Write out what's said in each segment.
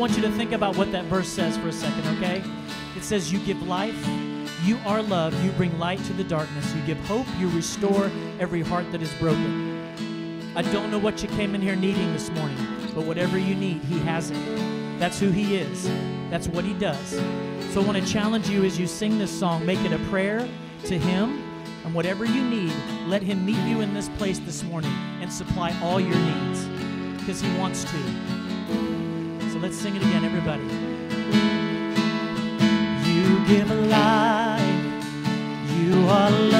want you to think about what that verse says for a second, okay? It says, You give life, you are love, you bring light to the darkness, you give hope, you restore every heart that is broken. I don't know what you came in here needing this morning, but whatever you need, He has it. That's who He is, that's what He does. So I want to challenge you as you sing this song, make it a prayer to Him. And whatever you need, let Him meet you in this place this morning and supply all your needs because He wants to. Let's sing it again, everybody. You give life, you are love.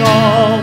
all.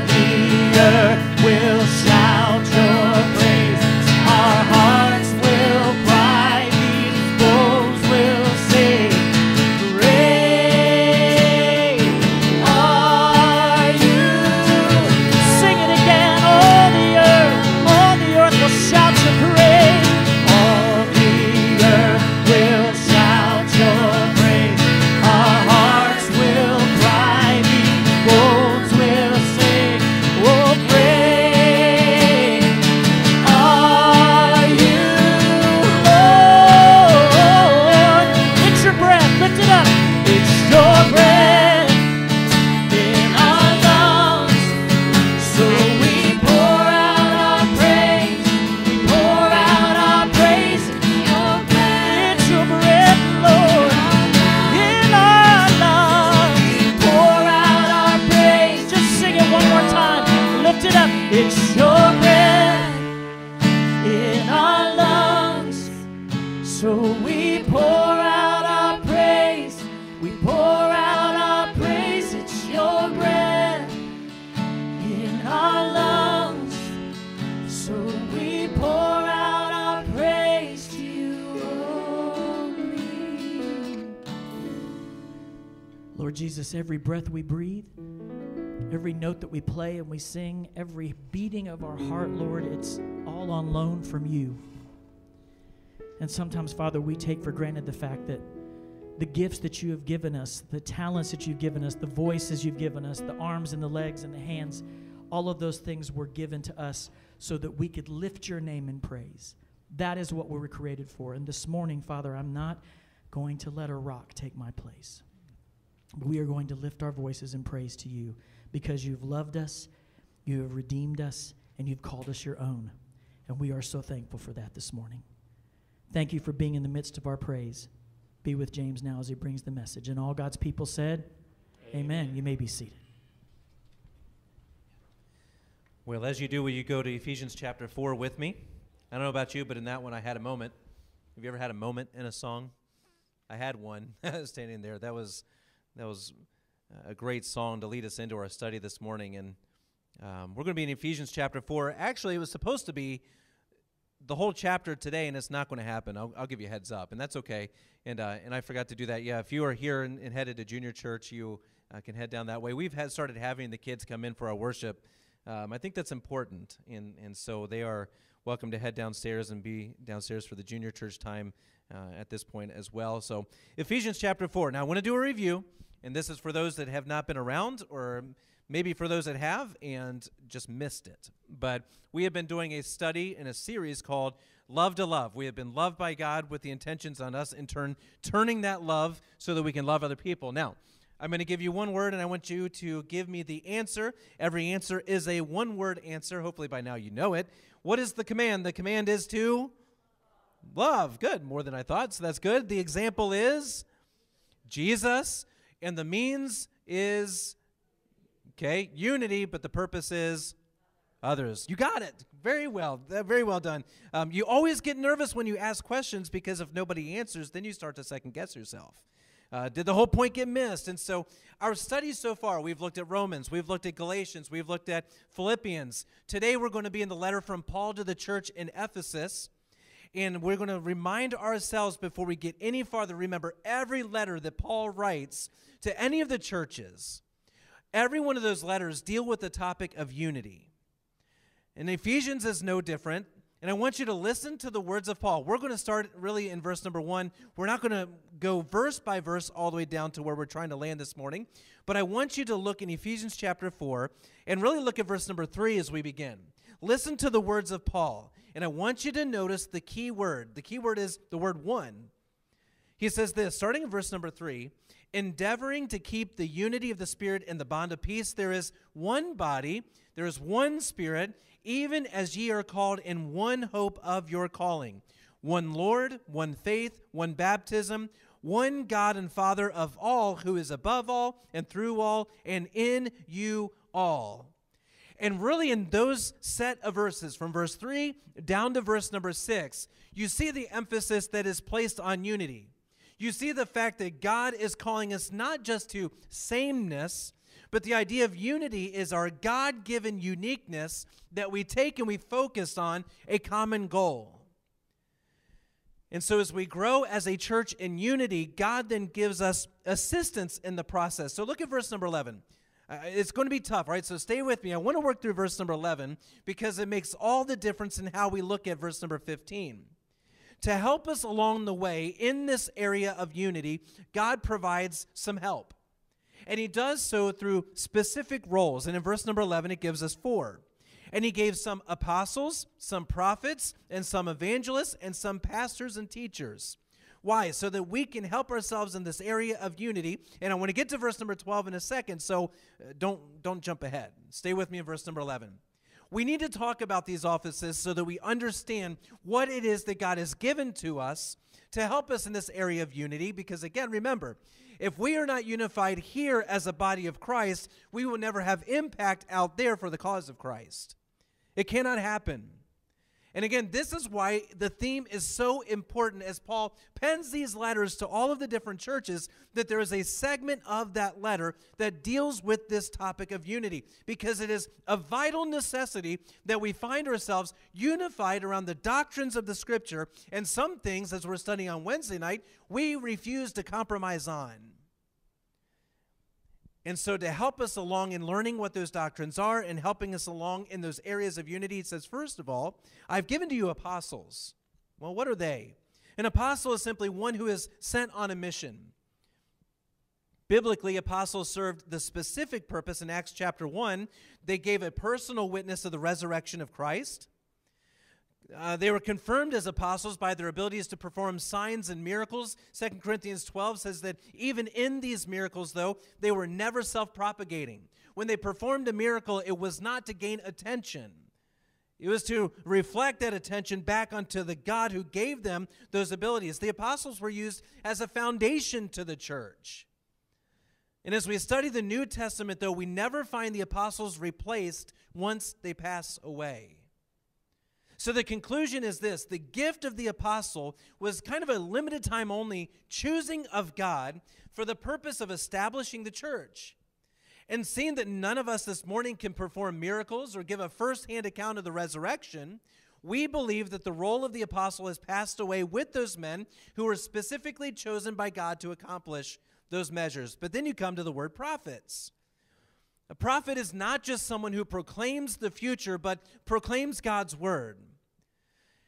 Every breath we breathe, every note that we play and we sing, every beating of our heart, Lord, it's all on loan from you. And sometimes, Father, we take for granted the fact that the gifts that you have given us, the talents that you've given us, the voices you've given us, the arms and the legs and the hands, all of those things were given to us so that we could lift your name in praise. That is what we were created for. And this morning, Father, I'm not going to let a rock take my place. We are going to lift our voices in praise to you because you've loved us, you have redeemed us, and you've called us your own. And we are so thankful for that this morning. Thank you for being in the midst of our praise. Be with James now as he brings the message. And all God's people said, Amen. Amen. You may be seated. Well, as you do, will you go to Ephesians chapter 4 with me? I don't know about you, but in that one I had a moment. Have you ever had a moment in a song? I had one standing there. That was that was a great song to lead us into our study this morning. And um, we're going to be in Ephesians chapter 4. Actually, it was supposed to be the whole chapter today, and it's not going to happen. I'll, I'll give you a heads up, and that's okay. And uh, and I forgot to do that. Yeah, if you are here and, and headed to junior church, you uh, can head down that way. We've had started having the kids come in for our worship. Um, I think that's important, and and so they are welcome to head downstairs and be downstairs for the junior church time uh, at this point as well. So Ephesians chapter four. Now I want to do a review, and this is for those that have not been around or maybe for those that have and just missed it. But we have been doing a study in a series called Love to Love. We have been loved by God with the intentions on us in turn turning that love so that we can love other people. Now, I'm going to give you one word and I want you to give me the answer. Every answer is a one word answer. Hopefully by now you know it. What is the command? The command is to love. Good, more than I thought. So that's good. The example is Jesus and the means is Okay, unity, but the purpose is others. You got it. Very well. Very well done. Um, you always get nervous when you ask questions because if nobody answers, then you start to second guess yourself. Uh, did the whole point get missed? And so, our studies so far, we've looked at Romans, we've looked at Galatians, we've looked at Philippians. Today, we're going to be in the letter from Paul to the church in Ephesus. And we're going to remind ourselves before we get any farther remember, every letter that Paul writes to any of the churches Every one of those letters deal with the topic of unity. And Ephesians is no different. And I want you to listen to the words of Paul. We're going to start really in verse number one. We're not going to go verse by verse all the way down to where we're trying to land this morning. But I want you to look in Ephesians chapter 4 and really look at verse number 3 as we begin. Listen to the words of Paul. And I want you to notice the key word. The key word is the word one. He says this, starting in verse number 3 endeavoring to keep the unity of the Spirit in the bond of peace. There is one body, there is one Spirit, even as ye are called in one hope of your calling. One Lord, one faith, one baptism, one God and Father of all, who is above all and through all and in you all. And really, in those set of verses, from verse 3 down to verse number 6, you see the emphasis that is placed on unity you see the fact that God is calling us not just to sameness, but the idea of unity is our God given uniqueness that we take and we focus on a common goal. And so, as we grow as a church in unity, God then gives us assistance in the process. So, look at verse number 11. Uh, it's going to be tough, right? So, stay with me. I want to work through verse number 11 because it makes all the difference in how we look at verse number 15. To help us along the way in this area of unity, God provides some help. And he does so through specific roles. And in verse number 11, it gives us four. And he gave some apostles, some prophets, and some evangelists, and some pastors and teachers. Why? So that we can help ourselves in this area of unity. And I want to get to verse number 12 in a second, so uh, don't, don't jump ahead. Stay with me in verse number 11 we need to talk about these offices so that we understand what it is that God has given to us to help us in this area of unity. Because again, remember, if we are not unified here as a body of Christ, we will never have impact out there for the cause of Christ. It cannot happen. And again, this is why the theme is so important as Paul pens these letters to all of the different churches that there is a segment of that letter that deals with this topic of unity because it is a vital necessity that we find ourselves unified around the doctrines of the scripture and some things as we're studying on Wednesday night we refuse to compromise on. And so, to help us along in learning what those doctrines are and helping us along in those areas of unity, it says, first of all, I've given to you apostles. Well, what are they? An apostle is simply one who is sent on a mission. Biblically, apostles served the specific purpose in Acts chapter 1. They gave a personal witness of the resurrection of Christ. Uh, they were confirmed as apostles by their abilities to perform signs and miracles. 2 Corinthians 12 says that even in these miracles, though, they were never self propagating. When they performed a miracle, it was not to gain attention, it was to reflect that attention back onto the God who gave them those abilities. The apostles were used as a foundation to the church. And as we study the New Testament, though, we never find the apostles replaced once they pass away. So the conclusion is this the gift of the apostle was kind of a limited time only choosing of God for the purpose of establishing the church. And seeing that none of us this morning can perform miracles or give a first hand account of the resurrection, we believe that the role of the apostle has passed away with those men who were specifically chosen by God to accomplish those measures. But then you come to the word prophets. A prophet is not just someone who proclaims the future, but proclaims God's word.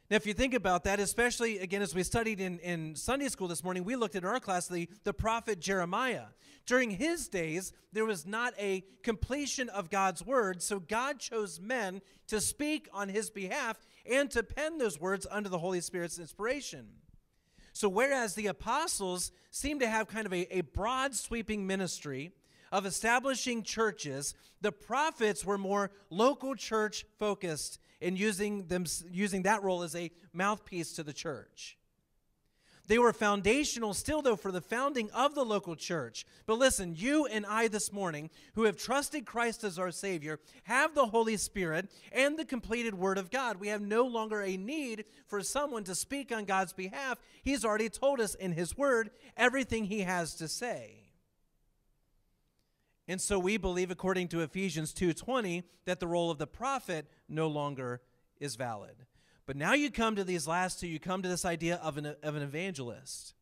Now, if you think about that, especially again as we studied in, in Sunday school this morning, we looked at our class the, the prophet Jeremiah. During his days, there was not a completion of God's word, so God chose men to speak on his behalf and to pen those words under the Holy Spirit's inspiration. So, whereas the apostles seem to have kind of a, a broad sweeping ministry of establishing churches, the prophets were more local church focused in using, them, using that role as a mouthpiece to the church. They were foundational still, though, for the founding of the local church. But listen, you and I this morning, who have trusted Christ as our Savior, have the Holy Spirit and the completed Word of God. We have no longer a need for someone to speak on God's behalf. He's already told us in His Word everything He has to say. And so we believe according to Ephesians 2:20 that the role of the prophet no longer is valid. But now you come to these last two, you come to this idea of an, of an evangelist.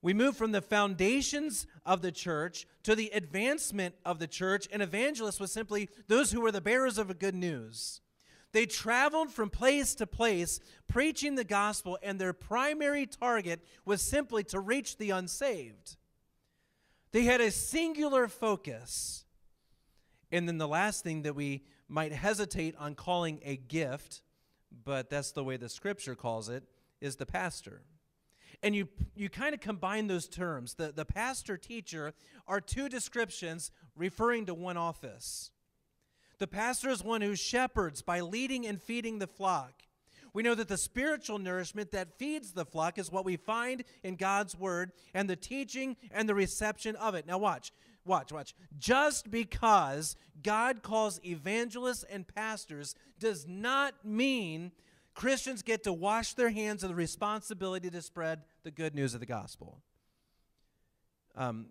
We move from the foundations of the church to the advancement of the church. An evangelist was simply those who were the bearers of a good news. They traveled from place to place preaching the gospel, and their primary target was simply to reach the unsaved. They had a singular focus. And then the last thing that we might hesitate on calling a gift but that's the way the scripture calls it, is the pastor. And you, you kind of combine those terms. The, the pastor teacher are two descriptions referring to one office. The pastor is one who shepherds by leading and feeding the flock. We know that the spiritual nourishment that feeds the flock is what we find in God's word and the teaching and the reception of it. Now, watch, watch, watch. Just because God calls evangelists and pastors does not mean Christians get to wash their hands of the responsibility to spread the good news of the gospel. Um,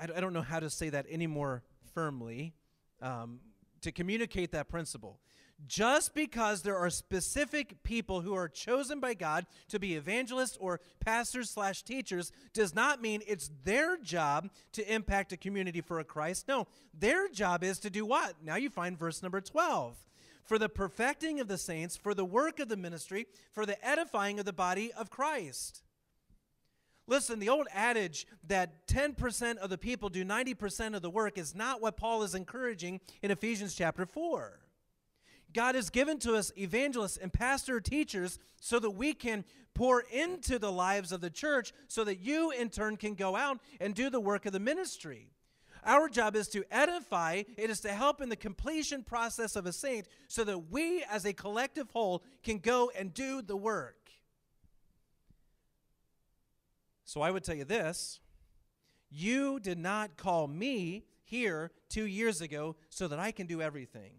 I, I don't know how to say that any more firmly um, to communicate that principle. Just because there are specific people who are chosen by God to be evangelists or pastors slash teachers does not mean it's their job to impact a community for a Christ. No, their job is to do what? Now you find verse number 12 for the perfecting of the saints, for the work of the ministry, for the edifying of the body of Christ. Listen, the old adage that 10% of the people do 90% of the work is not what Paul is encouraging in Ephesians chapter 4. God has given to us evangelists and pastor teachers so that we can pour into the lives of the church so that you in turn can go out and do the work of the ministry. Our job is to edify, it is to help in the completion process of a saint so that we as a collective whole can go and do the work. So I would tell you this you did not call me here two years ago so that I can do everything.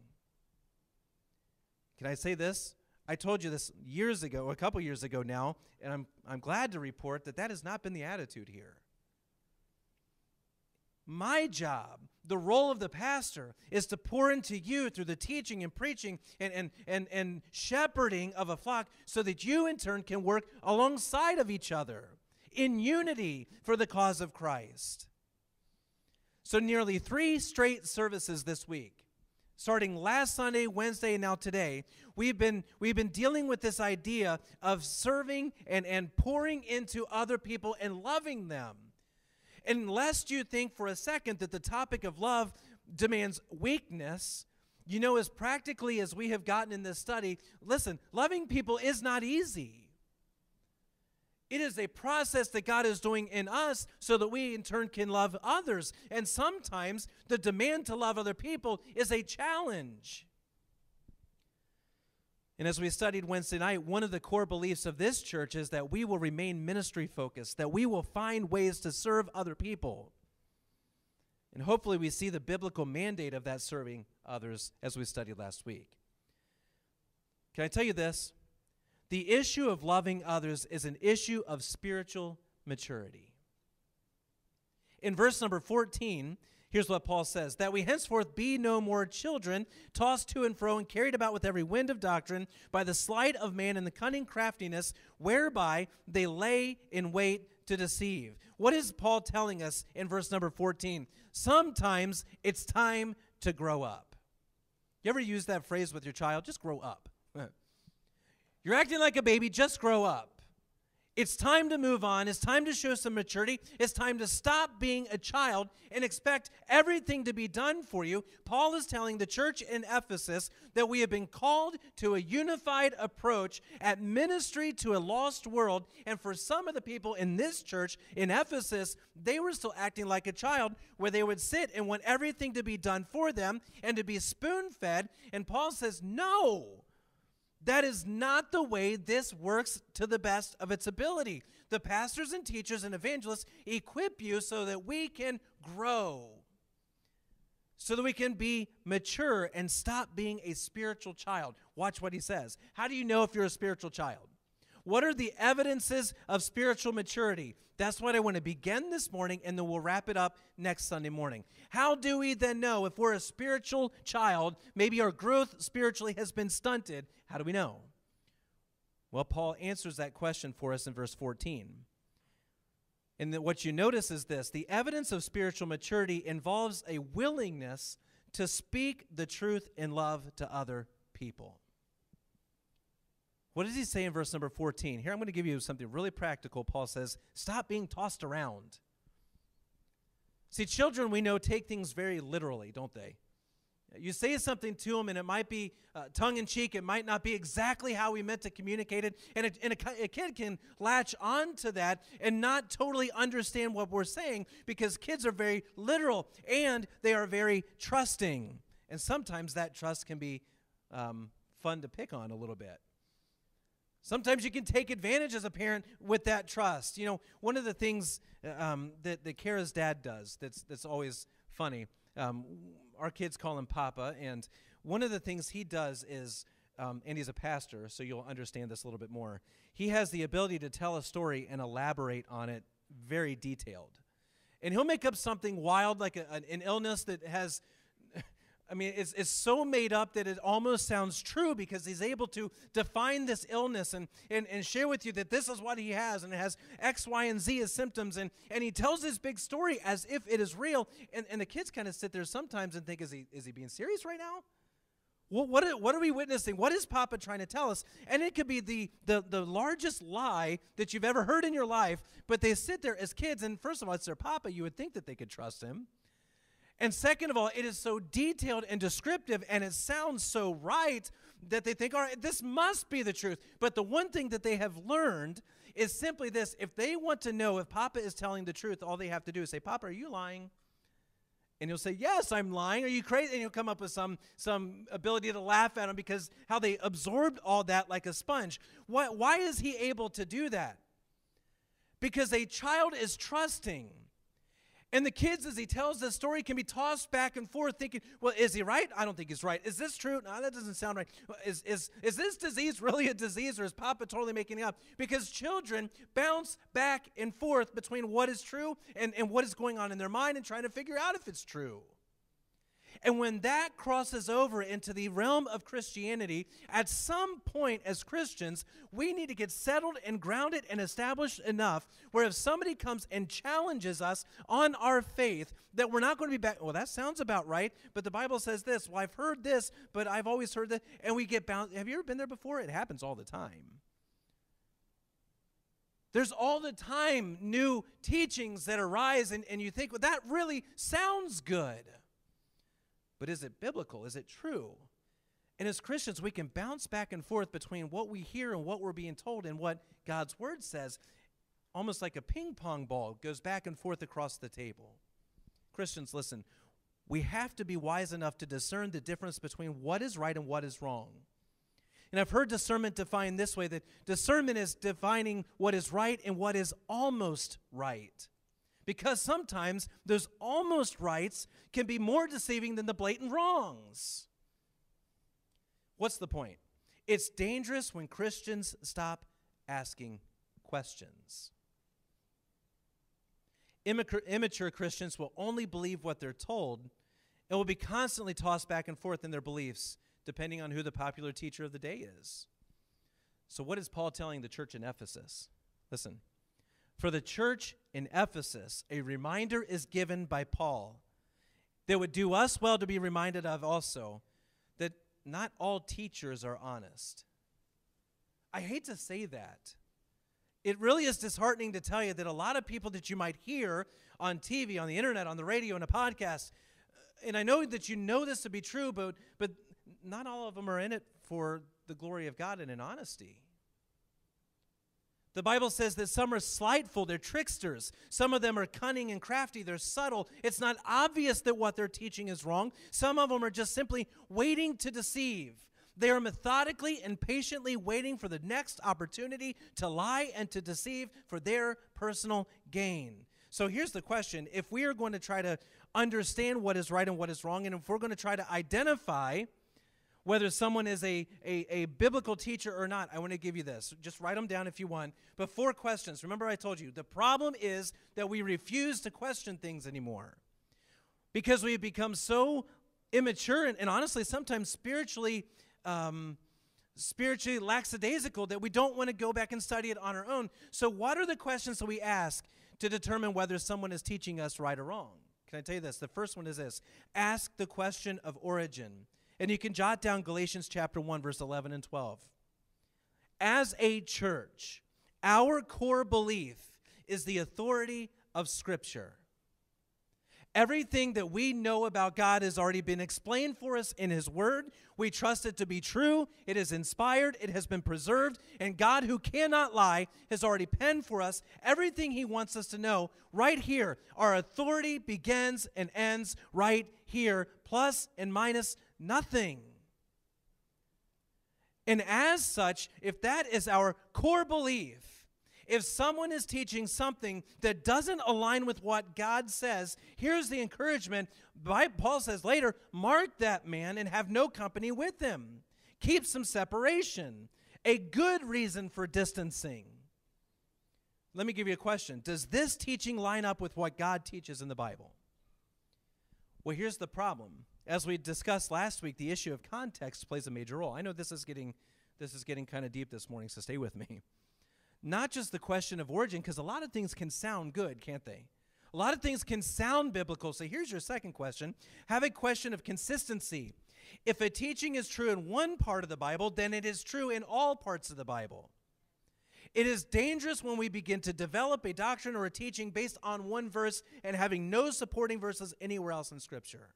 Can I say this? I told you this years ago, a couple years ago now, and I'm, I'm glad to report that that has not been the attitude here. My job, the role of the pastor, is to pour into you through the teaching and preaching and, and, and, and shepherding of a flock so that you, in turn, can work alongside of each other in unity for the cause of Christ. So, nearly three straight services this week, starting last Sunday, Wednesday, and now today, we've been, we've been dealing with this idea of serving and, and pouring into other people and loving them. And lest you think for a second that the topic of love demands weakness, you know, as practically as we have gotten in this study, listen, loving people is not easy. It is a process that God is doing in us so that we in turn can love others. And sometimes the demand to love other people is a challenge. And as we studied Wednesday night, one of the core beliefs of this church is that we will remain ministry focused, that we will find ways to serve other people. And hopefully, we see the biblical mandate of that serving others as we studied last week. Can I tell you this? The issue of loving others is an issue of spiritual maturity. In verse number 14, here's what Paul says That we henceforth be no more children, tossed to and fro and carried about with every wind of doctrine by the sleight of man and the cunning craftiness whereby they lay in wait to deceive. What is Paul telling us in verse number 14? Sometimes it's time to grow up. You ever use that phrase with your child? Just grow up. You're acting like a baby, just grow up. It's time to move on. It's time to show some maturity. It's time to stop being a child and expect everything to be done for you. Paul is telling the church in Ephesus that we have been called to a unified approach at ministry to a lost world. And for some of the people in this church in Ephesus, they were still acting like a child where they would sit and want everything to be done for them and to be spoon fed. And Paul says, No. That is not the way this works to the best of its ability. The pastors and teachers and evangelists equip you so that we can grow, so that we can be mature and stop being a spiritual child. Watch what he says. How do you know if you're a spiritual child? What are the evidences of spiritual maturity? That's what I want to begin this morning, and then we'll wrap it up next Sunday morning. How do we then know if we're a spiritual child? Maybe our growth spiritually has been stunted. How do we know? Well, Paul answers that question for us in verse 14. And what you notice is this the evidence of spiritual maturity involves a willingness to speak the truth in love to other people. What does he say in verse number 14? Here I'm going to give you something really practical. Paul says, Stop being tossed around. See, children, we know, take things very literally, don't they? You say something to them, and it might be uh, tongue in cheek. It might not be exactly how we meant to communicate it. And, a, and a, a, kid can latch on to that and not totally understand what we're saying because kids are very literal and they are very trusting. And sometimes that trust can be um, fun to pick on a little bit. Sometimes you can take advantage as a parent with that trust. You know, one of the things um, that, that Kara's dad does that's, that's always funny, um, our kids call him Papa, and one of the things he does is, um, and he's a pastor, so you'll understand this a little bit more. He has the ability to tell a story and elaborate on it very detailed. And he'll make up something wild, like a, an illness that has I mean, it's, it's so made up that it almost sounds true because he's able to define this illness and, and, and share with you that this is what he has and it has X, Y, and Z as symptoms. And, and he tells this big story as if it is real. And, and the kids kind of sit there sometimes and think, is he, is he being serious right now? What, what, are, what are we witnessing? What is Papa trying to tell us? And it could be the, the, the largest lie that you've ever heard in your life, but they sit there as kids, and first of all, it's their Papa. You would think that they could trust him. And second of all, it is so detailed and descriptive and it sounds so right that they think, all right, this must be the truth. But the one thing that they have learned is simply this if they want to know if Papa is telling the truth, all they have to do is say, Papa, are you lying? And he'll say, Yes, I'm lying. Are you crazy? And he'll come up with some, some ability to laugh at him because how they absorbed all that like a sponge. Why, why is he able to do that? Because a child is trusting. And the kids, as he tells the story, can be tossed back and forth thinking, well, is he right? I don't think he's right. Is this true? No, that doesn't sound right. Is, is, is this disease really a disease or is Papa totally making it up? Because children bounce back and forth between what is true and, and what is going on in their mind and trying to figure out if it's true. And when that crosses over into the realm of Christianity, at some point as Christians, we need to get settled and grounded and established enough where if somebody comes and challenges us on our faith, that we're not going to be back. Well, that sounds about right, but the Bible says this. Well, I've heard this, but I've always heard that. And we get bound. Have you ever been there before? It happens all the time. There's all the time new teachings that arise, and, and you think, well, that really sounds good. But is it biblical? Is it true? And as Christians, we can bounce back and forth between what we hear and what we're being told and what God's word says, almost like a ping pong ball goes back and forth across the table. Christians, listen, we have to be wise enough to discern the difference between what is right and what is wrong. And I've heard discernment defined this way that discernment is defining what is right and what is almost right. Because sometimes those almost rights can be more deceiving than the blatant wrongs. What's the point? It's dangerous when Christians stop asking questions. Immature Christians will only believe what they're told and will be constantly tossed back and forth in their beliefs depending on who the popular teacher of the day is. So, what is Paul telling the church in Ephesus? Listen, for the church in Ephesus, a reminder is given by Paul that would do us well to be reminded of also that not all teachers are honest. I hate to say that. It really is disheartening to tell you that a lot of people that you might hear on TV, on the internet, on the radio, in a podcast, uh, and I know that you know this to be true, but, but not all of them are in it for the glory of God and in honesty. The Bible says that some are slightful, they're tricksters. Some of them are cunning and crafty, they're subtle. It's not obvious that what they're teaching is wrong. Some of them are just simply waiting to deceive. They are methodically and patiently waiting for the next opportunity to lie and to deceive for their personal gain. So here's the question if we are going to try to understand what is right and what is wrong, and if we're going to try to identify whether someone is a, a, a, biblical teacher or not, I want to give you this. Just write them down if you want. But four questions. Remember, I told you the problem is that we refuse to question things anymore because we've become so immature and, and honestly, sometimes spiritually. Um, spiritually lackadaisical that we don't want to go back and study it on our own. So, what are the questions that we ask to determine whether someone is teaching us right or wrong? Can I tell you this? The first one is this ask the question of origin. And you can jot down Galatians chapter 1, verse 11 and 12. As a church, our core belief is the authority of Scripture. Everything that we know about God has already been explained for us in His Word. We trust it to be true. It is inspired, it has been preserved, and God, who cannot lie, has already penned for us everything He wants us to know right here. Our authority begins and ends right here, plus and minus nothing. And as such, if that is our core belief, if someone is teaching something that doesn't align with what God says, here's the encouragement. Paul says later, mark that man and have no company with him. Keep some separation. A good reason for distancing. Let me give you a question Does this teaching line up with what God teaches in the Bible? Well, here's the problem as we discussed last week, the issue of context plays a major role. I know this is getting this is getting kind of deep this morning, so stay with me. Not just the question of origin, because a lot of things can sound good, can't they? A lot of things can sound biblical. So here's your second question have a question of consistency. If a teaching is true in one part of the Bible, then it is true in all parts of the Bible. It is dangerous when we begin to develop a doctrine or a teaching based on one verse and having no supporting verses anywhere else in Scripture.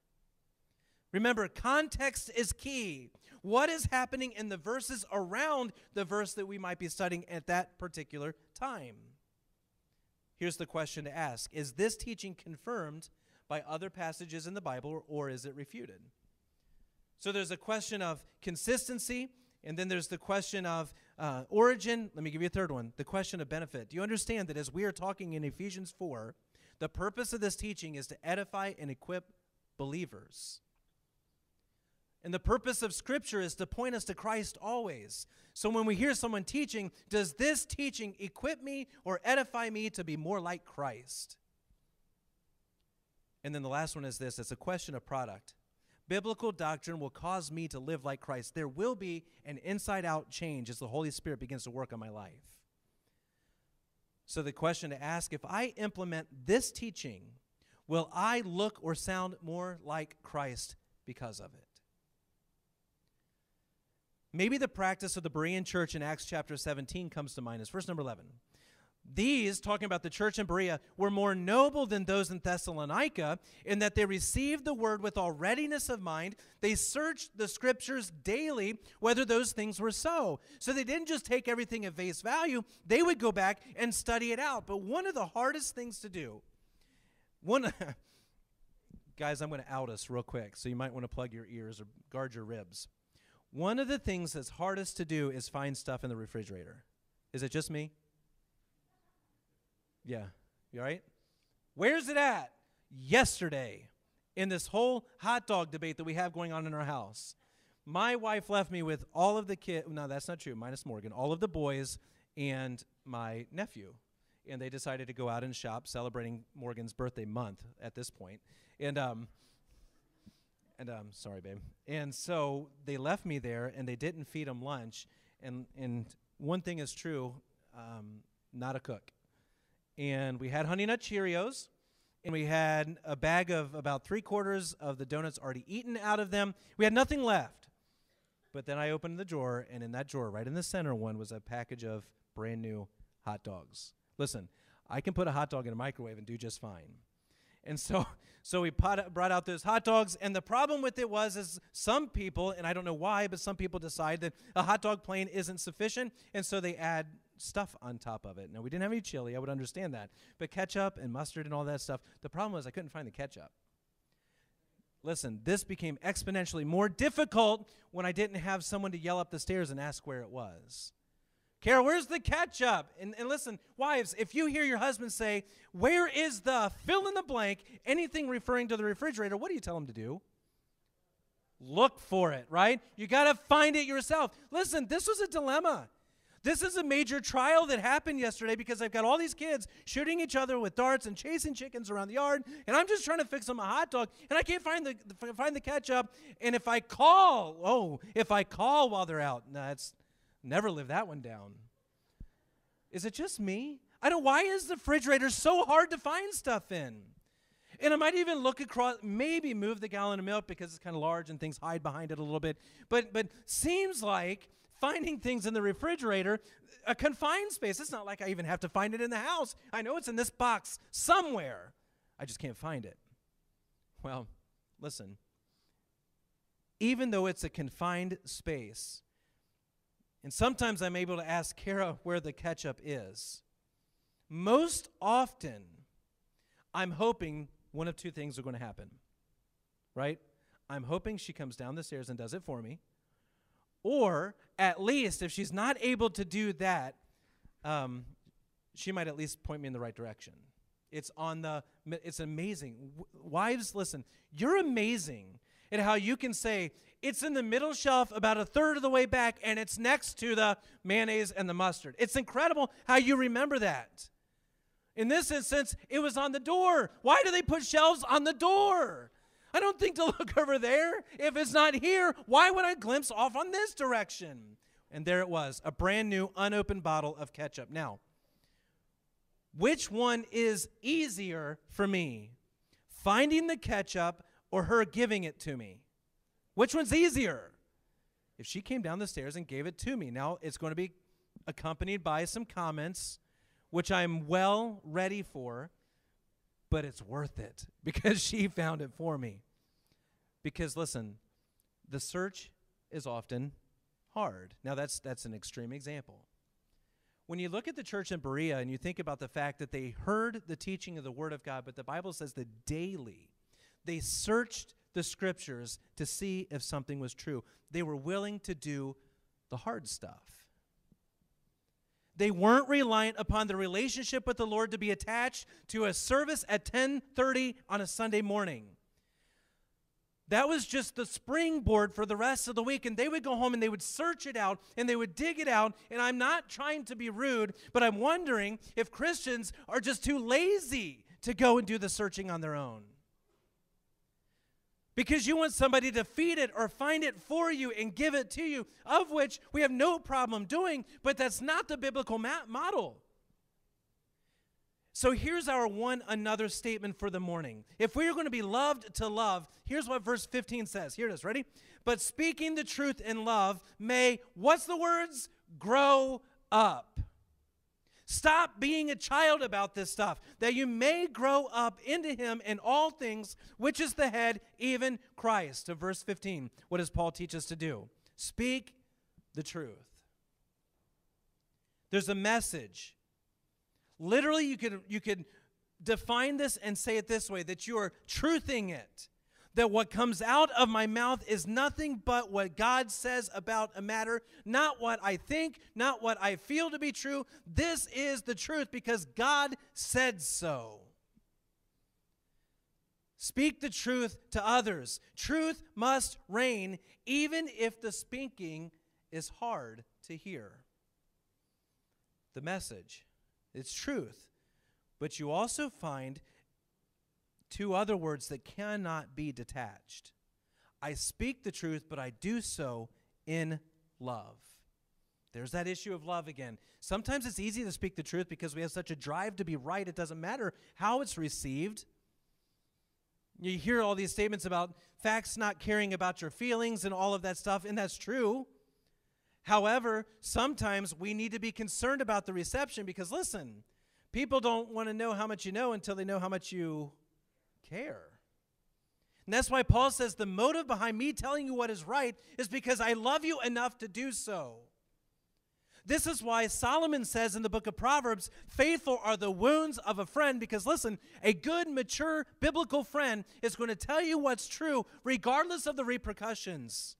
Remember, context is key. What is happening in the verses around the verse that we might be studying at that particular time? Here's the question to ask Is this teaching confirmed by other passages in the Bible, or is it refuted? So there's a question of consistency, and then there's the question of uh, origin. Let me give you a third one the question of benefit. Do you understand that as we are talking in Ephesians 4, the purpose of this teaching is to edify and equip believers? And the purpose of Scripture is to point us to Christ always. So when we hear someone teaching, does this teaching equip me or edify me to be more like Christ? And then the last one is this it's a question of product. biblical doctrine will cause me to live like Christ. There will be an inside out change as the Holy Spirit begins to work on my life. So, the question to ask if I implement this teaching, will I look or sound more like Christ because of it? Maybe the practice of the Berean church in Acts chapter 17 comes to mind as verse number 11. These, talking about the church in Berea, were more noble than those in Thessalonica in that they received the word with all readiness of mind. They searched the scriptures daily whether those things were so. So they didn't just take everything at face value, they would go back and study it out. But one of the hardest things to do, one, guys, I'm going to out us real quick, so you might want to plug your ears or guard your ribs. One of the things that's hardest to do is find stuff in the refrigerator. Is it just me? Yeah. You all right? Where's it at? Yesterday, in this whole hot dog debate that we have going on in our house, my wife left me with all of the kids. No, that's not true, minus Morgan. All of the boys and my nephew. And they decided to go out and shop, celebrating Morgan's birthday month at this point. And, um, and um, sorry, babe. And so they left me there, and they didn't feed them lunch. And and one thing is true, um, not a cook and we had Honey Nut Cheerios, and we had a bag of about three quarters of the donuts already eaten out of them. We had nothing left. But then I opened the drawer, and in that drawer, right in the center one, was a package of brand new hot dogs. Listen, I can put a hot dog in a microwave and do just fine. And so, so we pot, brought out those hot dogs, and the problem with it was, is some people, and I don't know why, but some people decide that a hot dog plain isn't sufficient, and so they add stuff on top of it. Now, we didn't have any chili, I would understand that. But ketchup and mustard and all that stuff, the problem was I couldn't find the ketchup. Listen, this became exponentially more difficult when I didn't have someone to yell up the stairs and ask where it was. Carol, where's the ketchup? And, and listen, wives, if you hear your husband say, Where is the fill in the blank, anything referring to the refrigerator, what do you tell him to do? Look for it, right? You got to find it yourself. Listen, this was a dilemma. This is a major trial that happened yesterday because I've got all these kids shooting each other with darts and chasing chickens around the yard, and I'm just trying to fix them a hot dog, and I can't find the, find the ketchup. And if I call, oh, if I call while they're out, nah, it's never live that one down. Is it just me? I don't. Why is the refrigerator so hard to find stuff in? And I might even look across, maybe move the gallon of milk because it's kind of large and things hide behind it a little bit. But but seems like finding things in the refrigerator a confined space. It's not like I even have to find it in the house. I know it's in this box somewhere. I just can't find it. Well, listen. Even though it's a confined space, and sometimes I'm able to ask Kara where the ketchup is, most often I'm hoping one of two things are going to happen. Right? I'm hoping she comes down the stairs and does it for me or at least, if she's not able to do that, um, she might at least point me in the right direction. It's on the, it's amazing. W- wives, listen, you're amazing at how you can say, it's in the middle shelf about a third of the way back and it's next to the mayonnaise and the mustard. It's incredible how you remember that. In this instance, it was on the door. Why do they put shelves on the door? I don't think to look over there. If it's not here, why would I glimpse off on this direction? And there it was, a brand new unopened bottle of ketchup. Now, which one is easier for me? Finding the ketchup or her giving it to me? Which one's easier? If she came down the stairs and gave it to me, now it's going to be accompanied by some comments, which I'm well ready for, but it's worth it because she found it for me. Because listen, the search is often hard. Now that's that's an extreme example. When you look at the church in Berea and you think about the fact that they heard the teaching of the word of God, but the Bible says that daily they searched the scriptures to see if something was true. They were willing to do the hard stuff. They weren't reliant upon the relationship with the Lord to be attached to a service at 10:30 on a Sunday morning. That was just the springboard for the rest of the week. And they would go home and they would search it out and they would dig it out. And I'm not trying to be rude, but I'm wondering if Christians are just too lazy to go and do the searching on their own. Because you want somebody to feed it or find it for you and give it to you, of which we have no problem doing, but that's not the biblical model. So here's our one another statement for the morning. If we are going to be loved to love, here's what verse 15 says. Here it is, ready? But speaking the truth in love may, what's the words? Grow up. Stop being a child about this stuff, that you may grow up into him in all things, which is the head, even Christ. To verse 15, what does Paul teach us to do? Speak the truth. There's a message. Literally, you could, you could define this and say it this way that you are truthing it that what comes out of my mouth is nothing but what God says about a matter, not what I think, not what I feel to be true. This is the truth because God said so. Speak the truth to others. Truth must reign, even if the speaking is hard to hear. The message, it's truth. But you also find two other words that cannot be detached. I speak the truth, but I do so in love. There's that issue of love again. Sometimes it's easy to speak the truth because we have such a drive to be right, it doesn't matter how it's received. You hear all these statements about facts not caring about your feelings and all of that stuff, and that's true. However, sometimes we need to be concerned about the reception because, listen, people don't want to know how much you know until they know how much you care. And that's why Paul says the motive behind me telling you what is right is because I love you enough to do so. This is why Solomon says in the book of Proverbs, faithful are the wounds of a friend. Because listen, a good, mature, biblical friend is going to tell you what's true regardless of the repercussions.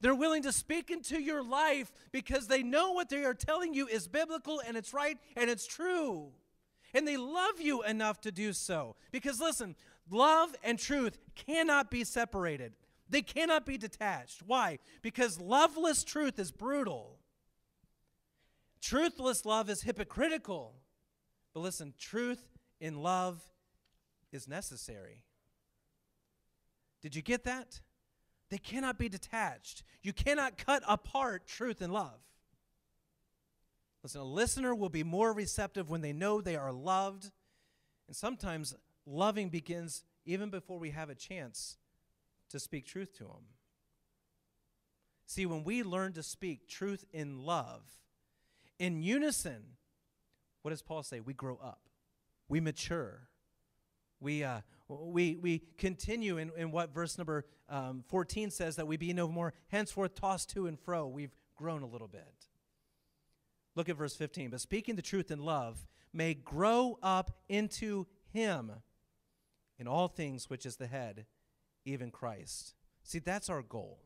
They're willing to speak into your life because they know what they are telling you is biblical and it's right and it's true and they love you enough to do so. Because listen, love and truth cannot be separated, they cannot be detached. Why? Because loveless truth is brutal, truthless love is hypocritical. But listen, truth in love is necessary. Did you get that? They cannot be detached. You cannot cut apart truth and love. Listen, a listener will be more receptive when they know they are loved. And sometimes loving begins even before we have a chance to speak truth to them. See, when we learn to speak truth in love, in unison, what does Paul say? We grow up, we mature, we, uh, we, we continue in, in what verse number um, 14 says that we be no more henceforth tossed to and fro. We've grown a little bit. Look at verse 15. But speaking the truth in love may grow up into him in all things, which is the head, even Christ. See, that's our goal.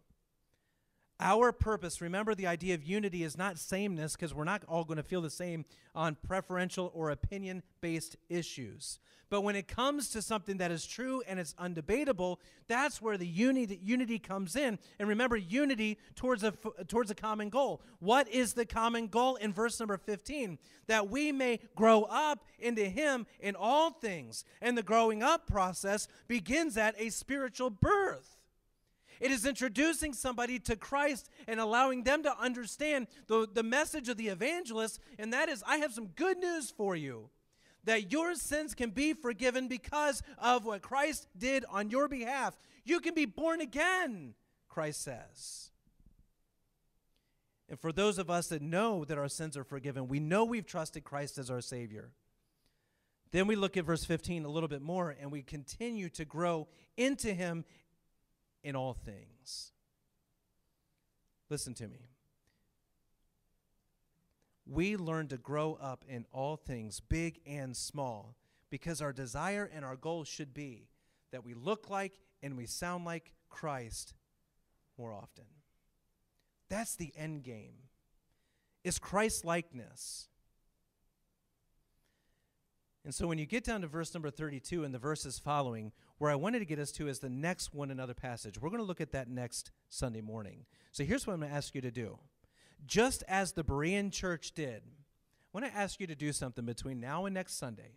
Our purpose, remember the idea of unity is not sameness because we're not all going to feel the same on preferential or opinion based issues. But when it comes to something that is true and it's undebatable, that's where the unity, unity comes in. And remember, unity towards a, towards a common goal. What is the common goal in verse number 15? That we may grow up into Him in all things. And the growing up process begins at a spiritual birth. It is introducing somebody to Christ and allowing them to understand the, the message of the evangelist, and that is I have some good news for you that your sins can be forgiven because of what Christ did on your behalf. You can be born again, Christ says. And for those of us that know that our sins are forgiven, we know we've trusted Christ as our Savior. Then we look at verse 15 a little bit more and we continue to grow into Him in all things. Listen to me we learn to grow up in all things, big and small, because our desire and our goal should be that we look like and we sound like Christ more often. That's the end game. Is Christ likeness. And so when you get down to verse number 32 and the verses following, where I wanted to get us to is the next one another passage. We're going to look at that next Sunday morning. So here's what I'm going to ask you to do just as the Berean church did. I want to ask you to do something between now and next Sunday.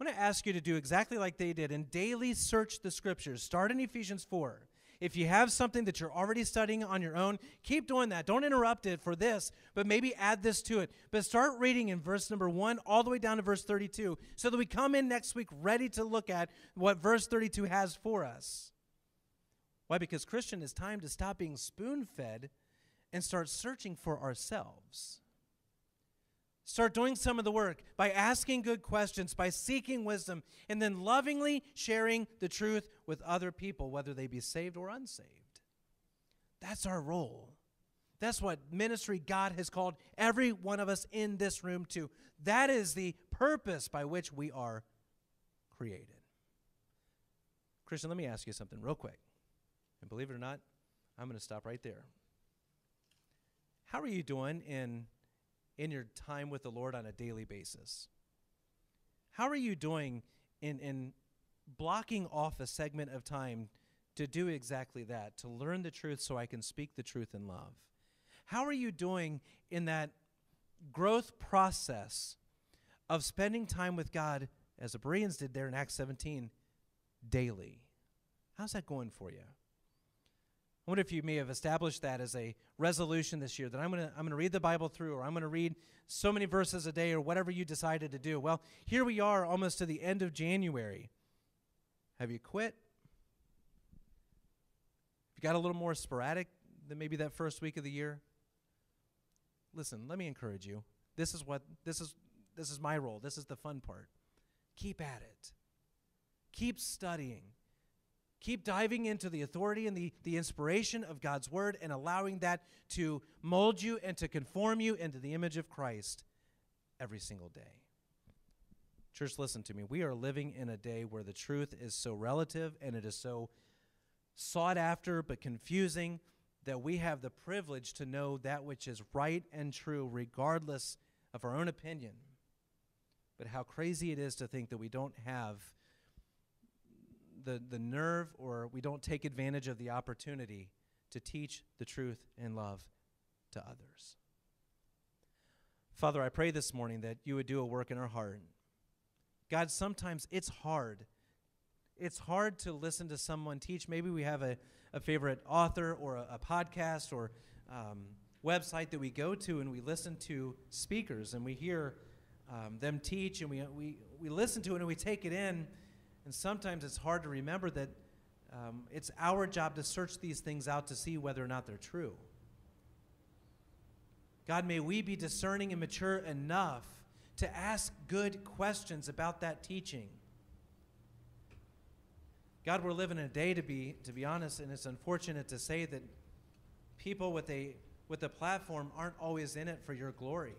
I want to ask you to do exactly like they did and daily search the scriptures. Start in Ephesians 4. If you have something that you're already studying on your own, keep doing that. Don't interrupt it for this, but maybe add this to it. But start reading in verse number 1 all the way down to verse 32 so that we come in next week ready to look at what verse 32 has for us. Why? Because Christian, it's time to stop being spoon fed and start searching for ourselves. Start doing some of the work by asking good questions, by seeking wisdom, and then lovingly sharing the truth with other people, whether they be saved or unsaved. That's our role. That's what ministry God has called every one of us in this room to. That is the purpose by which we are created. Christian, let me ask you something real quick. And believe it or not, I'm going to stop right there. How are you doing in in your time with the Lord on a daily basis? How are you doing in, in blocking off a segment of time to do exactly that, to learn the truth so I can speak the truth in love? How are you doing in that growth process of spending time with God, as the Bereans did there in Acts 17, daily? How's that going for you? I wonder if you may have established that as a resolution this year that I'm going to I'm going to read the Bible through or I'm going to read so many verses a day or whatever you decided to do. Well, here we are almost to the end of January. Have you quit? If you got a little more sporadic than maybe that first week of the year? Listen, let me encourage you. This is what this is this is my role. This is the fun part. Keep at it. Keep studying. Keep diving into the authority and the, the inspiration of God's word and allowing that to mold you and to conform you into the image of Christ every single day. Church, listen to me. We are living in a day where the truth is so relative and it is so sought after but confusing that we have the privilege to know that which is right and true, regardless of our own opinion. But how crazy it is to think that we don't have the, the nerve or we don't take advantage of the opportunity to teach the truth and love to others. Father, I pray this morning that you would do a work in our heart. God, sometimes it's hard. It's hard to listen to someone teach. Maybe we have a, a favorite author or a, a podcast or um, website that we go to and we listen to speakers and we hear um, them teach and we, we, we listen to it and we take it in and sometimes it's hard to remember that um, it's our job to search these things out to see whether or not they're true. God, may we be discerning and mature enough to ask good questions about that teaching. God, we're living in a day to be, to be honest, and it's unfortunate to say that people with a with a platform aren't always in it for your glory.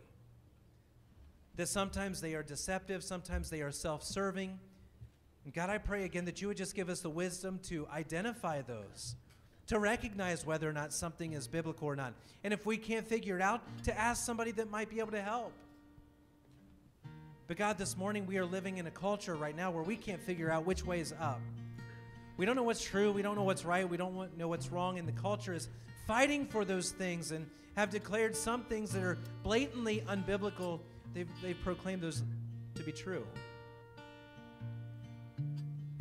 That sometimes they are deceptive, sometimes they are self-serving, God, I pray again that you would just give us the wisdom to identify those, to recognize whether or not something is biblical or not. And if we can't figure it out, to ask somebody that might be able to help. But God, this morning we are living in a culture right now where we can't figure out which way is up. We don't know what's true, we don't know what's right, we don't know what's wrong, and the culture is fighting for those things and have declared some things that are blatantly unbiblical. They've, they've proclaimed those to be true.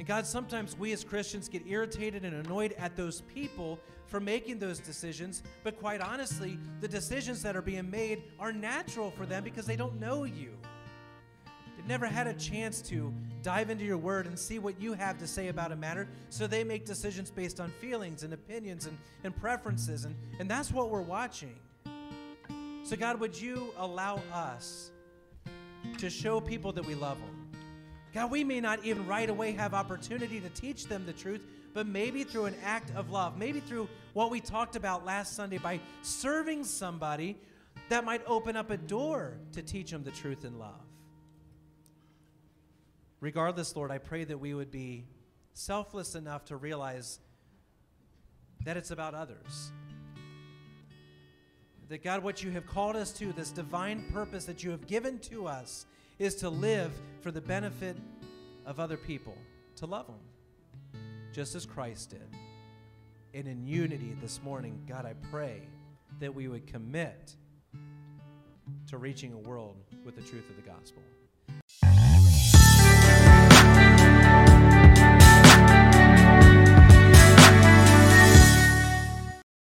And God, sometimes we as Christians get irritated and annoyed at those people for making those decisions, but quite honestly, the decisions that are being made are natural for them because they don't know you. They've never had a chance to dive into your word and see what you have to say about a matter, so they make decisions based on feelings and opinions and, and preferences, and, and that's what we're watching. So, God, would you allow us to show people that we love them? God, we may not even right away have opportunity to teach them the truth, but maybe through an act of love, maybe through what we talked about last Sunday by serving somebody that might open up a door to teach them the truth in love. Regardless, Lord, I pray that we would be selfless enough to realize that it's about others. That God, what you have called us to, this divine purpose that you have given to us, is to live for the benefit of other people, to love them, just as Christ did. And in unity this morning, God, I pray that we would commit to reaching a world with the truth of the gospel.